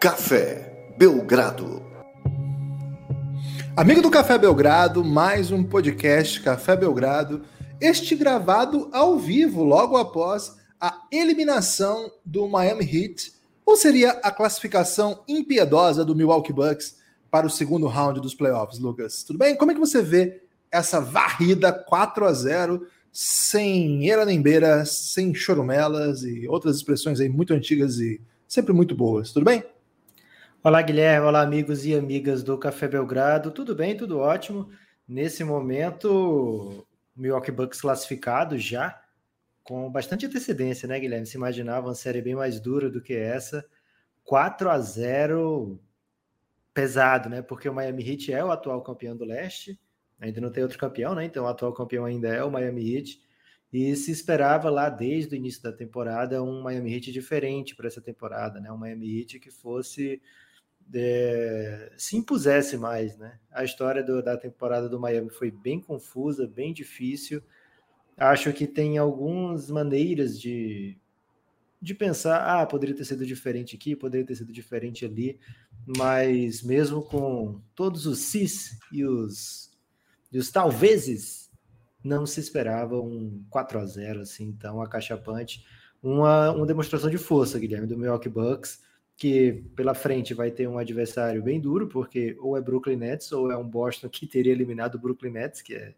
Café Belgrado. Amigo do Café Belgrado, mais um podcast Café Belgrado, este gravado ao vivo logo após a eliminação do Miami Heat, ou seria a classificação impiedosa do Milwaukee Bucks para o segundo round dos playoffs, Lucas? Tudo bem? Como é que você vê essa varrida 4 a 0 sem era nem beira, sem chorumelas e outras expressões aí muito antigas e sempre muito boas. Tudo bem? Olá, Guilherme. Olá, amigos e amigas do Café Belgrado. Tudo bem, tudo ótimo. Nesse momento, Milwaukee Bucks classificado já, com bastante antecedência, né, Guilherme? Se imaginava uma série bem mais dura do que essa. 4 a 0 pesado, né? Porque o Miami Heat é o atual campeão do leste. Ainda não tem outro campeão, né? Então o atual campeão ainda é o Miami Heat. E se esperava lá desde o início da temporada um Miami Heat diferente para essa temporada, né? Um Miami Heat que fosse é, se impusesse mais, né? A história do, da temporada do Miami foi bem confusa, bem difícil. Acho que tem algumas maneiras de, de pensar, ah, poderia ter sido diferente aqui, poderia ter sido diferente ali, mas mesmo com todos os cis e os, e os talvezes, não se esperava um 4 a 0 assim, tão acachapante. Uma, uma demonstração de força, Guilherme, do Milwaukee Bucks que pela frente vai ter um adversário bem duro, porque ou é Brooklyn Nets ou é um Boston que teria eliminado o Brooklyn Nets, que é,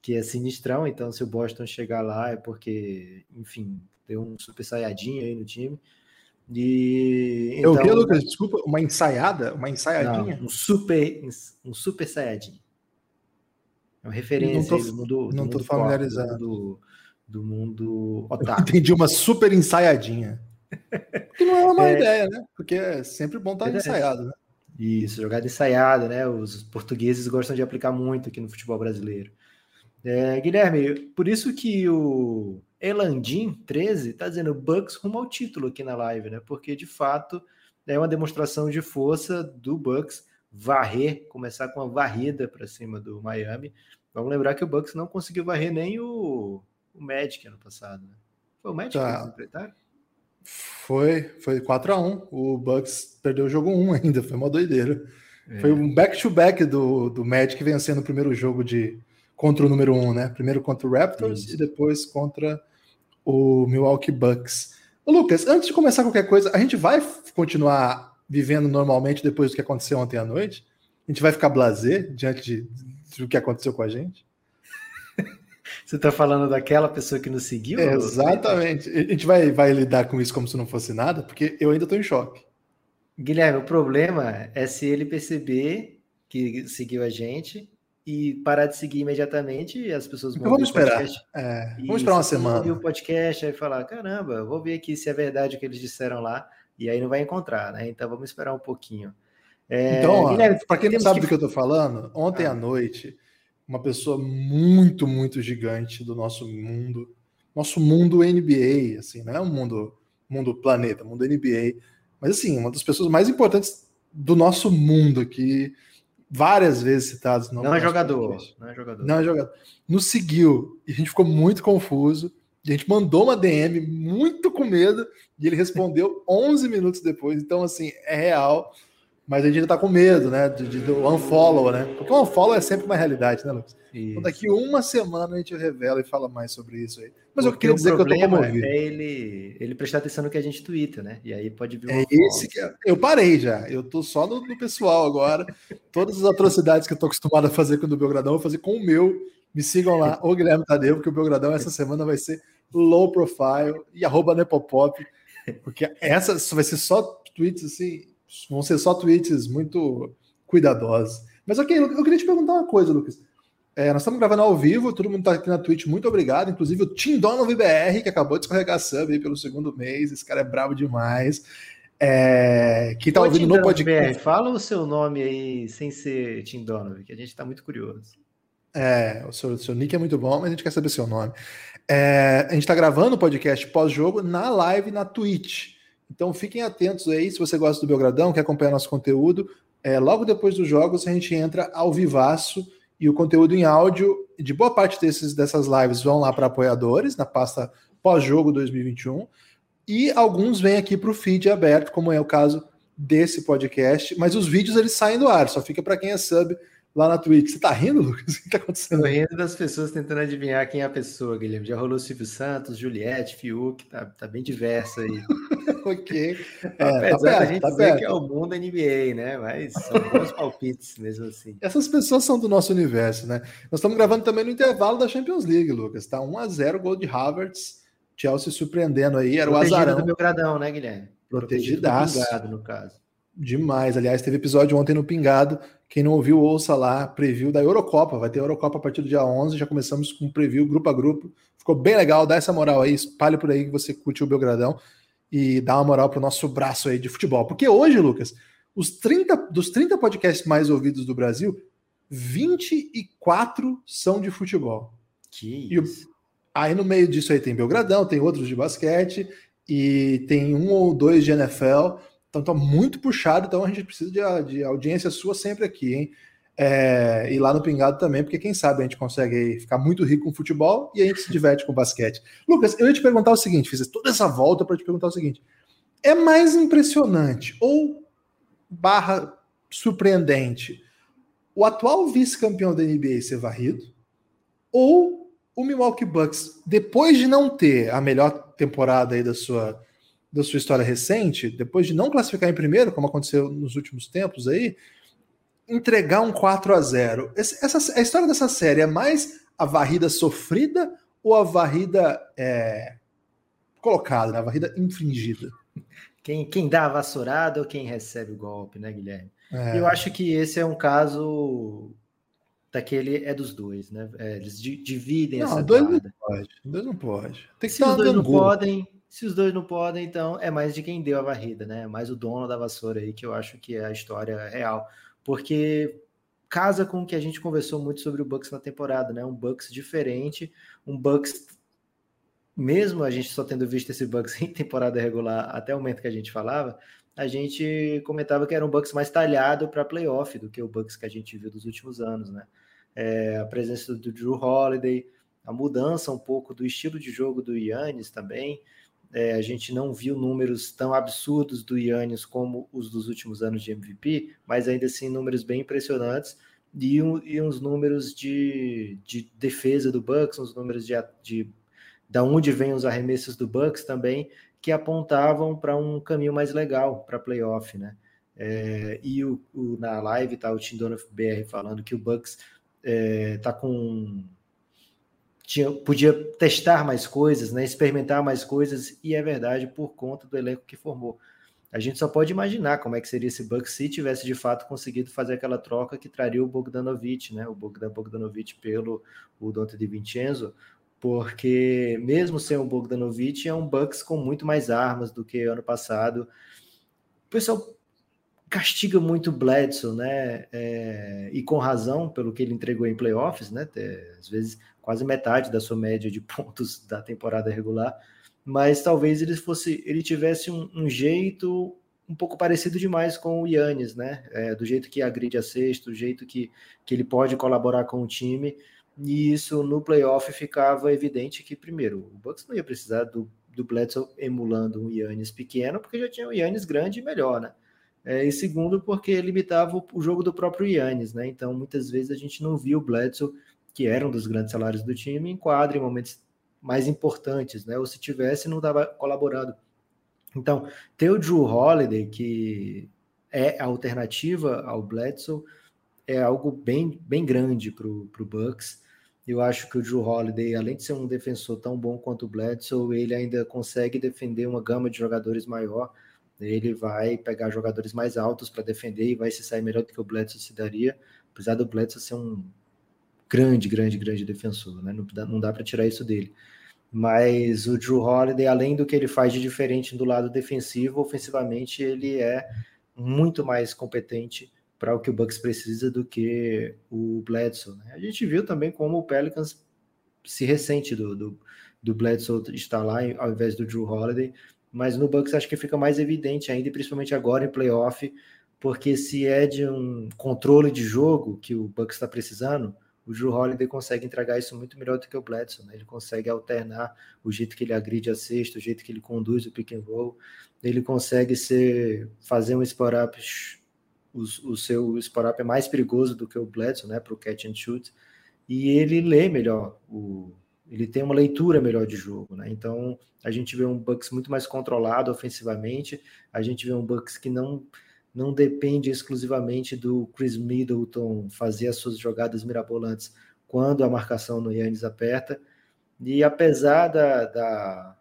que é sinistrão. Então, se o Boston chegar lá é porque, enfim, tem um super saiyajin aí no time. E, então, Eu vi, Lucas, desculpa, uma ensaiada? Uma ensaiadinha? Não, um super, um super saiyajin. É uma referência não tô, do mundo. Não estou familiarizado. Do, do mundo otaku. Entendi uma super ensaiadinha. Que não é uma má é, ideia, né? Porque é sempre bom estar ensaiado, né? Isso, jogada ensaiada, né? Os portugueses gostam de aplicar muito aqui no futebol brasileiro. É, Guilherme, por isso que o Elandim 13 está dizendo Bucks rumo ao título aqui na live, né? Porque de fato é uma demonstração de força do Bucks varrer, começar com uma varrida para cima do Miami. Vamos lembrar que o Bucks não conseguiu varrer nem o, o Magic ano passado, né? Foi o Magic tá. que eles enfrentaram? Foi, foi 4 a 1 O Bucks perdeu o jogo 1 ainda, foi uma doideira. É. Foi um back-to-back -back do, do Magic vencendo o primeiro jogo de contra o número 1, né? Primeiro contra o Raptors Isso. e depois contra o Milwaukee Bucks. Ô, Lucas, antes de começar qualquer coisa, a gente vai continuar vivendo normalmente depois do que aconteceu ontem à noite? A gente vai ficar blazer diante de, do que aconteceu com a gente? Você está falando daquela pessoa que nos seguiu? É, exatamente. A gente vai, vai lidar com isso como se não fosse nada, porque eu ainda estou em choque. Guilherme, o problema é se ele perceber que seguiu a gente e parar de seguir imediatamente e as pessoas vão vamos esperar. É, vamos esperar uma semana. o podcast e falar, caramba, vou ver aqui se é verdade o que eles disseram lá e aí não vai encontrar, né? Então vamos esperar um pouquinho. É, então, para quem não sabe que... do que eu estou falando, ontem ah. à noite uma pessoa muito, muito gigante do nosso mundo, nosso mundo NBA, assim, não é um mundo, mundo planeta, mundo NBA, mas assim, uma das pessoas mais importantes do nosso mundo aqui, várias vezes citados. Não é jogador, não é jogador. Não é jogador. Nos seguiu e a gente ficou muito confuso. E a gente mandou uma DM muito com medo e ele respondeu 11 minutos depois. Então, assim, é real mas a gente ainda tá com medo, né? De, de, do unfollow, né? Porque o unfollow é sempre uma realidade, né, Lucas? Então, daqui uma semana a gente revela e fala mais sobre isso aí. Mas Porque eu queria dizer que eu tô comovido. É ele, ele prestar atenção no que a gente twitta, né? E aí pode vir um É esse que é... Eu parei já. Eu tô só no, no pessoal agora. Todas as atrocidades que eu tô acostumado a fazer com o do Belgradão, eu vou fazer com o meu. Me sigam lá, o Guilherme Tadeu, porque o Belgradão essa semana vai ser low profile e arroba Nepopop. Porque essa vai ser só tweets assim vão ser só tweets muito cuidadosos. Mas ok, eu queria te perguntar uma coisa, Lucas. É, nós estamos gravando ao vivo, todo mundo está aqui na Twitch, muito obrigado. Inclusive o Tim Donovan BR, que acabou de escorregar sub aí pelo segundo mês. Esse cara é bravo demais. É, que está ouvindo no podcast. BR, fala o seu nome aí sem ser Tim Donovan, que a gente está muito curioso. É, o seu, seu nick é muito bom, mas a gente quer saber seu nome. É, a gente está gravando o podcast pós-jogo na live na Twitch. Então fiquem atentos aí, se você gosta do Belgradão, quer acompanhar nosso conteúdo, é, logo depois dos jogos a gente entra ao vivaço e o conteúdo em áudio de boa parte desses, dessas lives vão lá para apoiadores, na pasta pós-jogo 2021, e alguns vêm aqui para o feed aberto, como é o caso desse podcast, mas os vídeos eles saem do ar, só fica para quem é sub lá na Twitch. Você tá rindo, Lucas? O que tá acontecendo? Tô rindo das pessoas tentando adivinhar quem é a pessoa, Guilherme. Já rolou Silvio Santos, Juliette, Fiuk, tá, tá bem diverso aí. ok. É, Apesar tá da gente tá dizer perto. que é o mundo NBA, né? Mas são bons palpites mesmo assim. Essas pessoas são do nosso universo, né? Nós estamos gravando também no intervalo da Champions League, Lucas. Tá 1 a 0 gol de Havertz. Chelsea surpreendendo aí, era Protegido o azarão. do meu gradão, né, Guilherme? Protegidaço. Protegido no caso. Demais. Aliás, teve episódio ontem no Pingado. Quem não ouviu, ouça lá, preview da Eurocopa. Vai ter Eurocopa a partir do dia 11. Já começamos com preview grupo a grupo. Ficou bem legal. Dá essa moral aí. Espalhe por aí que você curte o Belgradão. E dá uma moral pro nosso braço aí de futebol. Porque hoje, Lucas, os 30, dos 30 podcasts mais ouvidos do Brasil, 24 são de futebol. Que isso. E aí no meio disso aí tem Belgradão, tem outros de basquete e tem um ou dois de NFL. Então tá muito puxado, então a gente precisa de, de audiência sua sempre aqui, hein? É, e lá no Pingado também, porque quem sabe a gente consegue ficar muito rico com futebol e a gente se diverte com basquete. Lucas, eu ia te perguntar o seguinte: fiz toda essa volta para te perguntar o seguinte: é mais impressionante ou barra surpreendente o atual vice-campeão da NBA ser varrido ou o Milwaukee Bucks, depois de não ter a melhor temporada aí da sua da sua história recente, depois de não classificar em primeiro, como aconteceu nos últimos tempos aí, entregar um 4 a 0 essa, A história dessa série é mais a varrida sofrida ou a varrida é, colocada, né? a varrida infringida? Quem, quem dá a vassourada ou quem recebe o golpe, né, Guilherme? É. Eu acho que esse é um caso daquele é dos dois, né? É, eles dividem não, essa dois guarda. não pode. Dois não pode. Tem que Se os dois não podem, se os dois não podem, então é mais de quem deu a varrida, né? É mais o dono da vassoura aí, que eu acho que é a história real. Porque casa com o que a gente conversou muito sobre o Bucks na temporada, né? Um Bucks diferente, um Bucks mesmo a gente só tendo visto esse Bucks em temporada regular até o momento que a gente falava, a gente comentava que era um Bucks mais talhado para playoff do que o Bucks que a gente viu dos últimos anos, né? É, a presença do Drew Holiday, a mudança um pouco do estilo de jogo do Yannis também, é, a gente não viu números tão absurdos do Yannis como os dos últimos anos de MVP, mas ainda assim números bem impressionantes e, um, e uns números de, de, defesa do Bucks, uns números de, de da onde vêm os arremessos do Bucks também que apontavam para um caminho mais legal para playoff, né? É, e o, o, na live tá o Tim Donovan BR falando que o Bucks é, tá com tinha, podia testar mais coisas, né, experimentar mais coisas, e é verdade por conta do elenco que formou. A gente só pode imaginar como é que seria esse Bucks se tivesse de fato conseguido fazer aquela troca que traria o Bogdanovic, né, o Bogdan Bogdanovic pelo o Dante de Vincenzo, porque mesmo sem o Bogdanovic, é um Bucks com muito mais armas do que ano passado. O pessoal castiga muito o Bledsoe, né? É, e com razão, pelo que ele entregou em playoffs, né? Às vezes quase metade da sua média de pontos da temporada regular, mas talvez ele fosse, ele tivesse um, um jeito um pouco parecido demais com o Yannis, né? É, do jeito que agride a sexta, do jeito que, que ele pode colaborar com o time, e isso no playoff ficava evidente que, primeiro, o Bucks não ia precisar do, do Bledsoe emulando um Yannis pequeno, porque já tinha um Yannis grande e melhor, né? É, e segundo, porque limitava o, jogo do próprio Yannis, né? Então, muitas vezes a gente não viu o Bledsoe que era um dos grandes salários do time, enquadra em momentos mais importantes, né? Ou se tivesse, não estava colaborando. Então, ter o Drew Holiday, que é a alternativa ao Bledsoe, é algo bem, bem grande para o Bucks. Eu acho que o Drew Holiday, além de ser um defensor tão bom quanto o Bledsoe, ele ainda consegue defender uma gama de jogadores maior. Ele vai pegar jogadores mais altos para defender e vai se sair melhor do que o Bledsoe se daria, apesar do Bledsoe ser um grande, grande, grande defensor, né? Não dá, não dá para tirar isso dele. Mas o Drew Holiday, além do que ele faz de diferente do lado defensivo, ofensivamente ele é muito mais competente para o que o Bucks precisa do que o Bledsoe. Né? A gente viu também como o Pelicans se ressente do, do, do Bledsoe estar lá ao invés do Drew Holiday, mas no Bucks acho que fica mais evidente ainda, principalmente agora em playoff, porque se é de um controle de jogo que o Bucks está precisando, o Drew Holiday consegue entregar isso muito melhor do que o Bledson, né? Ele consegue alternar o jeito que ele agride a sexta, o jeito que ele conduz o pick and roll, ele consegue ser, fazer um spot up, o, o seu spot up é mais perigoso do que o Bledson, né? Para o catch and shoot, e ele lê melhor o ele tem uma leitura melhor de jogo, né? Então a gente vê um Bucks muito mais controlado ofensivamente, a gente vê um Bucks que não não depende exclusivamente do Chris Middleton fazer as suas jogadas mirabolantes quando a marcação no Yannis aperta. E apesar da, da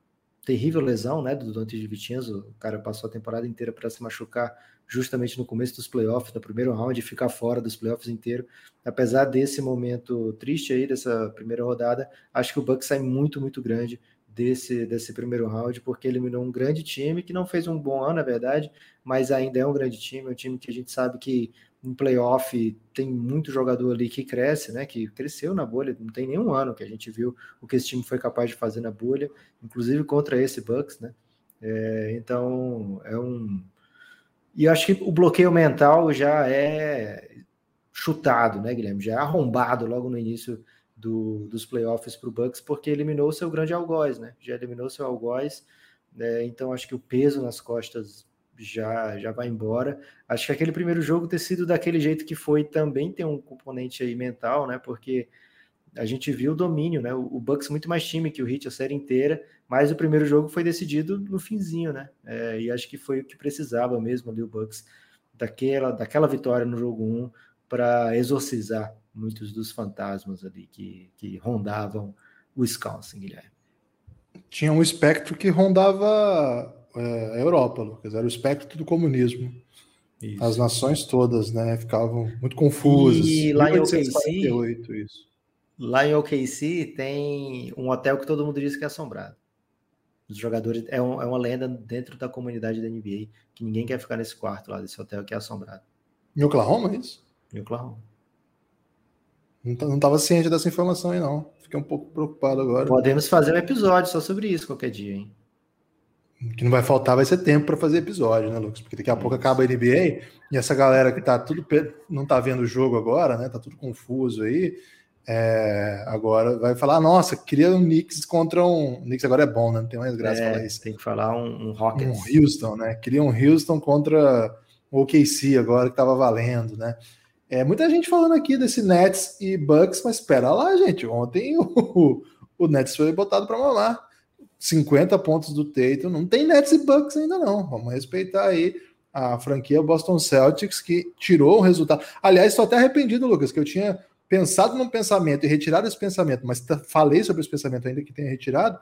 terrível lesão né, do Dante de Vicenzo, o cara passou a temporada inteira para se machucar justamente no começo dos playoffs, no primeiro round, e ficar fora dos playoffs inteiro. Apesar desse momento triste aí, dessa primeira rodada, acho que o Bucks sai muito, muito grande desse, desse primeiro round, porque eliminou um grande time que não fez um bom ano, na verdade, mas ainda é um grande time, é um time que a gente sabe que em playoff tem muito jogador ali que cresce, né? Que cresceu na bolha, não tem nenhum ano que a gente viu o que esse time foi capaz de fazer na bolha, inclusive contra esse Bucks, né? É, então é um. E eu acho que o bloqueio mental já é chutado, né, Guilherme? Já é arrombado logo no início do, dos playoffs para o Bucks, porque eliminou seu grande algoz, né? Já eliminou seu algoz, né? então acho que o peso nas costas já já vai embora. Acho que aquele primeiro jogo ter sido daquele jeito que foi também tem um componente aí mental, né? Porque a gente viu o domínio, né? O, Bucks muito mais time que o Heat a série inteira, mas o primeiro jogo foi decidido no finzinho, né? É, e acho que foi o que precisava mesmo ali o Bucks daquela daquela vitória no jogo 1 para exorcizar muitos dos fantasmas ali que, que rondavam o Wisconsin, Guilherme. Tinha um espectro que rondava é, a Europa, Lucas, era o espectro do comunismo. Isso. As nações todas, né, ficavam muito confusas. E lá em OKC, isso. Lá em OKC tem um hotel que todo mundo diz que é assombrado. Os jogadores é, um, é uma lenda dentro da comunidade da NBA que ninguém quer ficar nesse quarto lá desse hotel que é assombrado. Em Oklahoma, é isso? Em Oklahoma. Não estava ciente dessa informação aí, não. Fiquei um pouco preocupado agora. Podemos fazer um episódio só sobre isso qualquer dia, hein? O que não vai faltar vai ser tempo para fazer episódio, né, Lucas? Porque daqui a pouco acaba a NBA e essa galera que tá tudo não tá vendo o jogo agora, né? Tá tudo confuso aí. É, agora vai falar, nossa, queria um Knicks contra um. O Knicks agora é bom, né? Não tem mais graça é, falar isso. Tem que falar um, um Rockets. Um Houston, né? Queria um Houston contra o OKC agora que tava valendo, né? É, muita gente falando aqui desse Nets e Bucks, mas espera lá, gente. Ontem o, o Nets foi botado para mamar. 50 pontos do Tatum. Não tem Nets e Bucks ainda não. Vamos respeitar aí a franquia Boston Celtics que tirou o resultado. Aliás, estou até arrependido, Lucas, que eu tinha pensado num pensamento e retirado esse pensamento, mas falei sobre esse pensamento ainda que tenha retirado.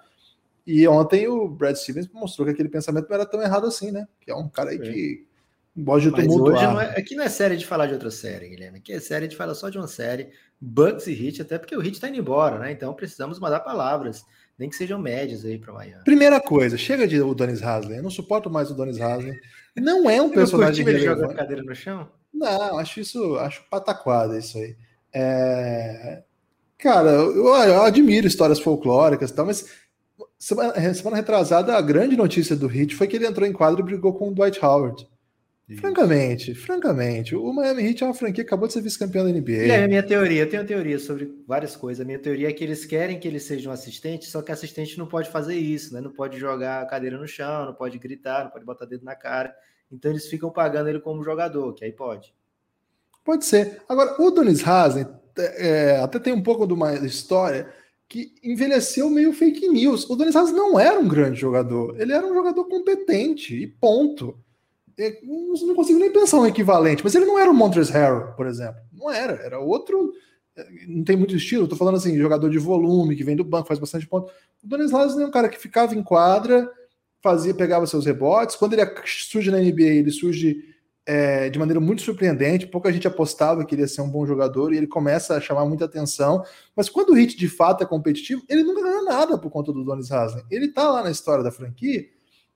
E ontem o Brad Stevens mostrou que aquele pensamento não era tão errado assim, né? Que é um cara aí que Gosto de Mas hoje não é, aqui não é série de falar de outra série, Guilherme. Aqui é série de falar só de uma série. Bucks e Hit, até porque o Hit tá indo embora, né? Então precisamos mandar palavras, nem que sejam médias aí para Miami. Primeira coisa, chega de o Donis Hasley. Eu não suporto mais o Donis Hasley. Não é um personagem ele joga cadeira no chão? Não, acho isso, acho pataquada isso aí. É... Cara, eu, eu, admiro histórias folclóricas e tal, mas semana, semana retrasada a grande notícia do Hit foi que ele entrou em quadro e brigou com o Dwight Howard. Francamente, francamente, o Miami Heat é uma franquia que acabou de ser vice-campeão da NBA. É a minha teoria, eu tenho uma teoria sobre várias coisas. A minha teoria é que eles querem que ele seja um assistente, só que assistente não pode fazer isso, né? Não pode jogar a cadeira no chão, não pode gritar, não pode botar dedo na cara. Então eles ficam pagando ele como jogador, que aí pode. Pode ser. Agora, o Donis Haslem é, até tem um pouco de uma história que envelheceu meio fake news. O Donis Haslem não era um grande jogador, ele era um jogador competente e ponto. É, não consigo nem pensar um equivalente, mas ele não era o Montrezl Harrell, por exemplo. Não era, era outro. É, não tem muito estilo, tô falando assim, jogador de volume, que vem do banco, faz bastante ponto. O Donis Haslem é um cara que ficava em quadra, fazia, pegava seus rebotes. Quando ele surge na NBA, ele surge é, de maneira muito surpreendente. Pouca gente apostava que ele ia ser um bom jogador e ele começa a chamar muita atenção. Mas quando o Hit de fato é competitivo, ele nunca ganhou nada por conta do Donis Haslem. Ele tá lá na história da franquia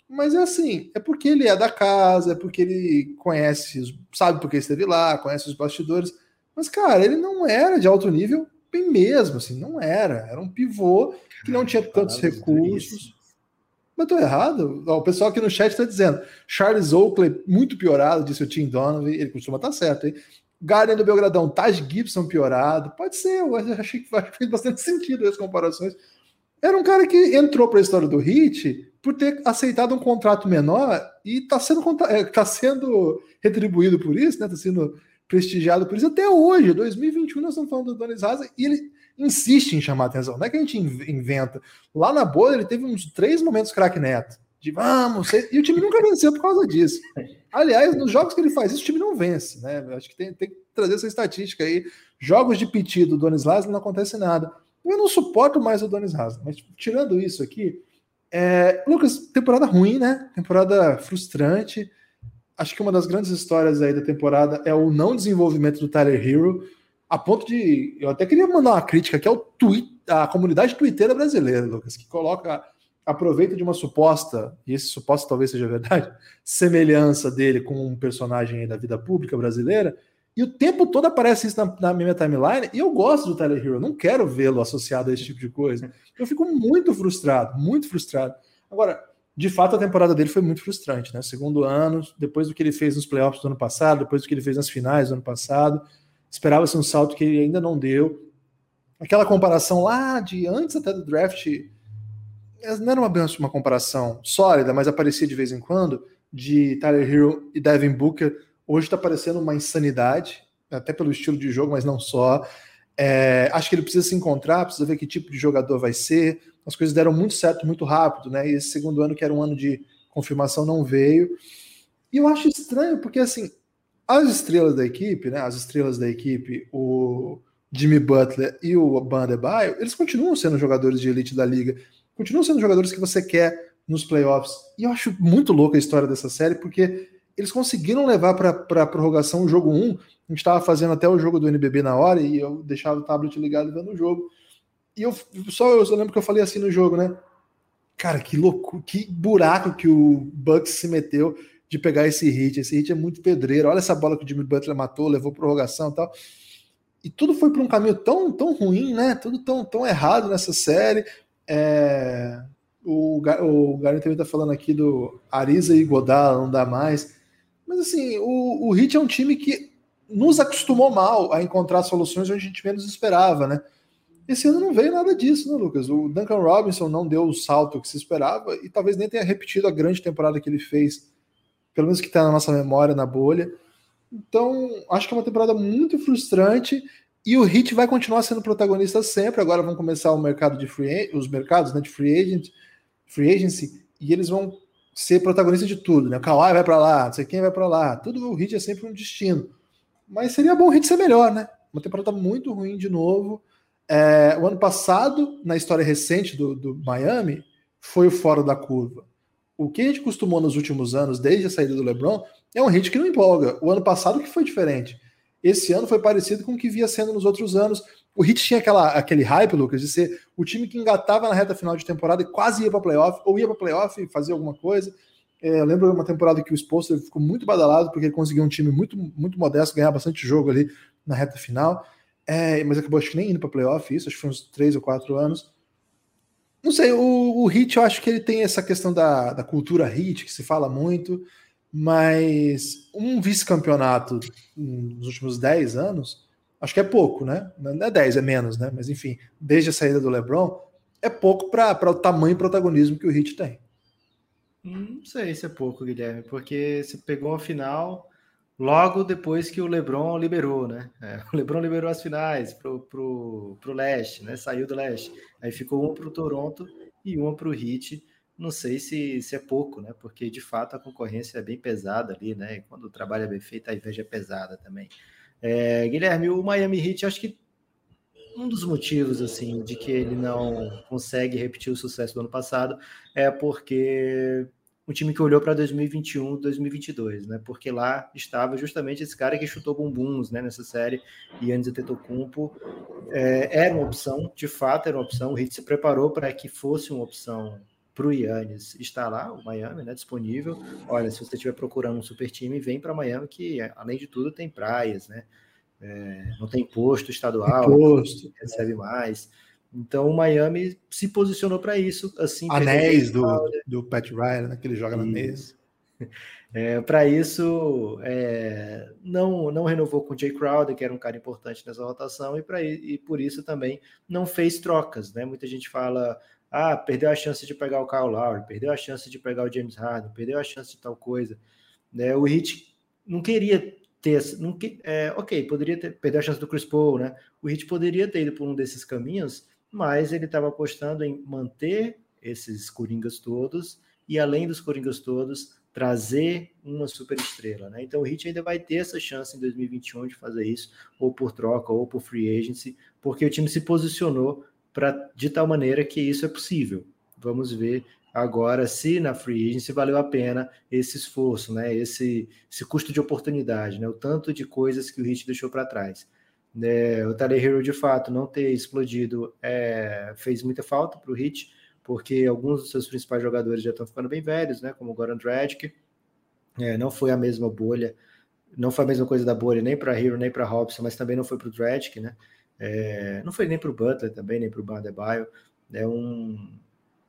mas é assim, é porque ele é da casa, é porque ele conhece, sabe porque esteve lá, conhece os bastidores. Mas, cara, ele não era de alto nível bem mesmo, assim, não era. Era um pivô que não tinha tantos recursos. Mas tô errado? o pessoal aqui no chat está dizendo Charles Oakley, muito piorado, disse o Tim Donovan, ele costuma estar tá certo, hein? Garden do Belgradão, Taj Gibson piorado. Pode ser, eu achei que faz bastante sentido as comparações. Era um cara que entrou para a história do Hit por ter aceitado um contrato menor e está sendo, é, tá sendo retribuído por isso, né? Está sendo prestigiado por isso até hoje, 2021, nós estamos falando do Donis Haza e ele insiste em chamar atenção. Não é que a gente inventa. Lá na boa, ele teve uns três momentos craque neto. De vamos, e o time nunca venceu por causa disso. Aliás, nos jogos que ele faz isso, o time não vence, né? Acho que tem, tem que trazer essa estatística aí. Jogos de pedido do Donis Haza não acontece nada. Eu não suporto mais o Donis Haza, mas tirando isso aqui, é, Lucas, temporada ruim, né? Temporada frustrante. Acho que uma das grandes histórias aí da temporada é o não desenvolvimento do Tyler Hero, a ponto de. Eu até queria mandar uma crítica aqui ao tweet, à comunidade twitteira brasileira, Lucas, que coloca. Aproveita de uma suposta, e esse suposto talvez seja verdade, semelhança dele com um personagem da vida pública brasileira, e o tempo todo aparece isso na, na, minha timeline, e eu gosto do Tyler Hero, não quero vê-lo associado a esse tipo de coisa. Eu fico muito frustrado, muito frustrado. Agora, de fato, a temporada dele foi muito frustrante, né? Segundo ano, depois do que ele fez nos playoffs do ano passado, depois do que ele fez nas finais do ano passado, esperava-se um salto que ele ainda não deu. Aquela comparação lá de antes até do draft, não era uma, uma comparação sólida, mas aparecia de vez em quando, de Tyler Hero e Devin Booker Hoje está parecendo uma insanidade, até pelo estilo de jogo, mas não só. É, acho que ele precisa se encontrar, precisa ver que tipo de jogador vai ser. As coisas deram muito certo, muito rápido, né? E esse segundo ano, que era um ano de confirmação, não veio. E eu acho estranho, porque assim, as estrelas da equipe, né? As estrelas da equipe, o Jimmy Butler e o Bandebaio, eles continuam sendo jogadores de elite da liga, continuam sendo jogadores que você quer nos playoffs. E eu acho muito louca a história dessa série, porque eles conseguiram levar para a prorrogação o jogo 1. A gente estava fazendo até o jogo do NBB na hora e eu deixava o tablet ligado vendo o jogo. E eu só eu lembro que eu falei assim no jogo, né? Cara, que louco, que buraco que o Bucks se meteu de pegar esse hit. Esse hit é muito pedreiro. Olha essa bola que o Jimmy Butler matou, levou prorrogação e tal. E tudo foi para um caminho tão, tão ruim, né? Tudo tão, tão errado nessa série. É... O, o também tá falando aqui do Ariza e Godal, não dá mais. Mas assim, o, o Heat é um time que nos acostumou mal a encontrar soluções onde a gente menos esperava, né? Esse ano não veio nada disso, né, Lucas? O Duncan Robinson não deu o salto que se esperava e talvez nem tenha repetido a grande temporada que ele fez, pelo menos que está na nossa memória, na bolha. Então, acho que é uma temporada muito frustrante e o Heat vai continuar sendo protagonista sempre. Agora vão começar o mercado de free, os mercados né, de free agent, free agency, e eles vão ser protagonista de tudo, né? O Kawhi vai para lá, não sei quem vai para lá. Tudo o Heat é sempre um destino. Mas seria bom o Heat ser melhor, né? Uma temporada muito ruim de novo. É, o ano passado, na história recente do, do Miami, foi o fora da curva. O que a gente costumou nos últimos anos, desde a saída do LeBron, é um hit que não empolga. O ano passado que foi diferente. Esse ano foi parecido com o que via sendo nos outros anos. O Heat tinha aquela, aquele hype, Lucas, de ser o time que engatava na reta final de temporada e quase ia para playoff, ou ia para playoff e fazia alguma coisa. É, eu lembro uma temporada que o Spolster ficou muito badalado porque ele conseguiu um time muito, muito modesto, ganhar bastante jogo ali na reta final. É, mas acabou acho que nem indo para playoff, isso, acho que foi uns três ou quatro anos. Não sei, o, o Hit eu acho que ele tem essa questão da, da cultura Hit, que se fala muito, mas um vice-campeonato nos últimos 10 anos Acho que é pouco, né? Não é 10, é menos, né? Mas enfim, desde a saída do LeBron, é pouco para o tamanho e protagonismo que o Heat tem. Não sei se é pouco, Guilherme, porque você pegou a final logo depois que o LeBron liberou, né? É, o LeBron liberou as finais pro, pro, pro leste, né? Saiu do leste. Aí ficou um para o Toronto e para o Heat. Não sei se, se é pouco, né? Porque de fato a concorrência é bem pesada ali, né? E quando o trabalho é bem feito, a inveja é pesada também. É, Guilherme, o Miami Heat, acho que um dos motivos assim de que ele não consegue repetir o sucesso do ano passado é porque o time que olhou para 2021, 2022, né? Porque lá estava justamente esse cara que chutou bumbuns, né? Nessa série, Yannis Antetokounmpo é, era uma opção, de fato era uma opção. O Heat se preparou para que fosse uma opção para o Yannis está lá, o Miami, né, disponível. Olha, se você estiver procurando um super time, vem para Miami, que além de tudo tem praias, né? É, não tem imposto estadual, imposto. recebe mais. Então o Miami se posicionou para isso. Assim, Anéis do, do Pat Riley, né, que ele joga na mesa. É, Para isso, é, não, não renovou com o Jay Crowder, que era um cara importante nessa rotação, e, pra, e por isso também não fez trocas. Né? Muita gente fala, ah, perdeu a chance de pegar o Kyle Lowry, perdeu a chance de pegar o James Harden, perdeu a chance de tal coisa. Né? O Heat não queria ter, não, é, ok, poderia ter, perder a chance do Chris Paul, né? O Heat poderia ter ido por um desses caminhos, mas ele estava apostando em manter esses coringas todos e além dos coringas todos trazer uma super estrela, né? Então o Heat ainda vai ter essa chance em 2021 de fazer isso, ou por troca, ou por free agency, porque o time se posicionou para de tal maneira que isso é possível. Vamos ver agora se na free agency valeu a pena esse esforço, né? Esse, esse custo de oportunidade, né? O tanto de coisas que o Heat deixou para trás. É, o Tyler Hero de fato não ter explodido é, fez muita falta para o Heat porque alguns dos seus principais jogadores já estão ficando bem velhos, né? Como o Goran Dragic. É, não foi a mesma bolha, não foi a mesma coisa da bolha nem para Hero nem para Robson, mas também não foi para o Dragic, né? É, não foi nem para o Butler também, nem para o Bandebaio. É um,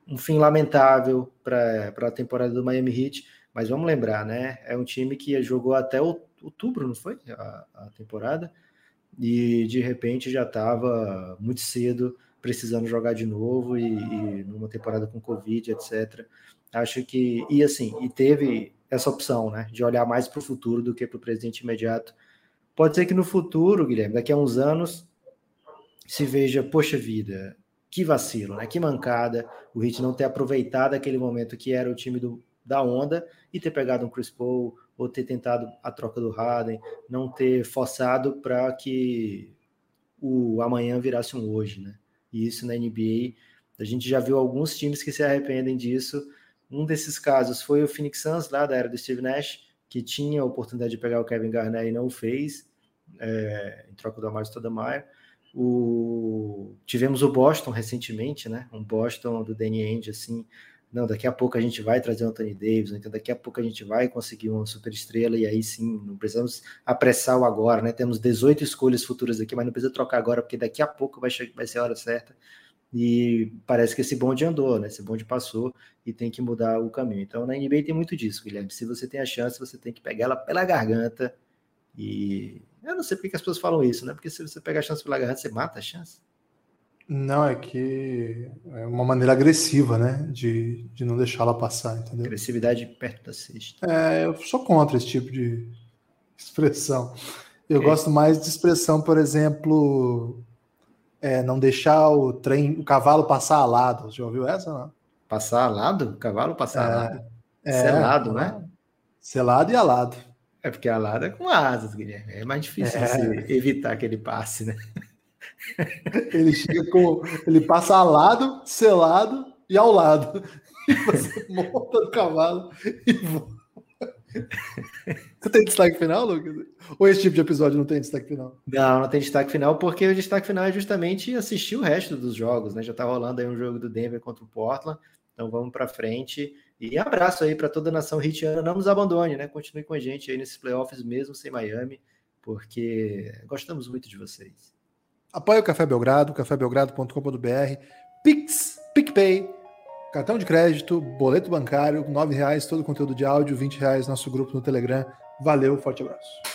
um fim lamentável para a temporada do Miami Heat, mas vamos lembrar, né? É um time que jogou até outubro, não foi? A, a temporada, e de repente já estava muito cedo precisando jogar de novo e, e numa temporada com Covid, etc. Acho que, e assim, e teve essa opção, né, de olhar mais para o futuro do que para o presente imediato. Pode ser que no futuro, Guilherme, daqui a uns anos, se veja, poxa vida, que vacilo, né? Que mancada o Heat não ter aproveitado aquele momento que era o time do, da onda e ter pegado um Chris Paul ou ter tentado a troca do Harden, não ter forçado para que o amanhã virasse um hoje, né? e isso na NBA. A gente já viu alguns times que se arrependem disso. Um desses casos foi o Phoenix Suns, lá da era do Steve Nash, que tinha a oportunidade de pegar o Kevin Garnett e não o fez, é, em troca do Amaro Stoudemire. O... Tivemos o Boston recentemente, né? Um Boston do Danny Ainge, assim, não, daqui a pouco a gente vai trazer o Anthony Davis, então daqui a pouco a gente vai conseguir uma super estrela e aí sim, não precisamos apressar o agora, né? Temos 18 escolhas futuras aqui, mas não precisa trocar agora, porque daqui a pouco vai, chegar, vai ser a hora certa. E parece que esse bonde andou, né? Esse bonde passou e tem que mudar o caminho. Então na NBA tem muito disso, Guilherme. Se você tem a chance, você tem que pegar ela pela garganta. E eu não sei porque as pessoas falam isso, né? Porque se você pega a chance pela garganta, você mata a chance. Não, é que é uma maneira agressiva, né? De, de não deixá-la passar, entendeu? Agressividade perto da cesta. É, eu sou contra esse tipo de expressão. Eu okay. gosto mais de expressão, por exemplo, é, não deixar o trem, o cavalo passar alado. Já ouviu essa? Não? Passar alado? O cavalo passar é, alado? É, Selado, né? Selado e alado. É porque alado é com asas, Guilherme. É mais difícil é. evitar aquele passe, né? Ele chega com. Ele passa ao lado, selado e ao lado. E você monta no cavalo e voa. Você tem destaque final, Lucas? Ou esse tipo de episódio não tem destaque final? Não, não tem destaque final, porque o destaque final é justamente assistir o resto dos jogos, né? Já tá rolando aí um jogo do Denver contra o Portland, então vamos para frente. E abraço aí para toda a nação hitiana, não nos abandone, né? Continue com a gente aí nesses playoffs, mesmo sem Miami, porque gostamos muito de vocês. Apoie o Café Belgrado, cafébelgrado.com.br, Pix, PicPay, cartão de crédito, boleto bancário, R$ reais todo o conteúdo de áudio, R$ reais nosso grupo no Telegram. Valeu, forte abraço.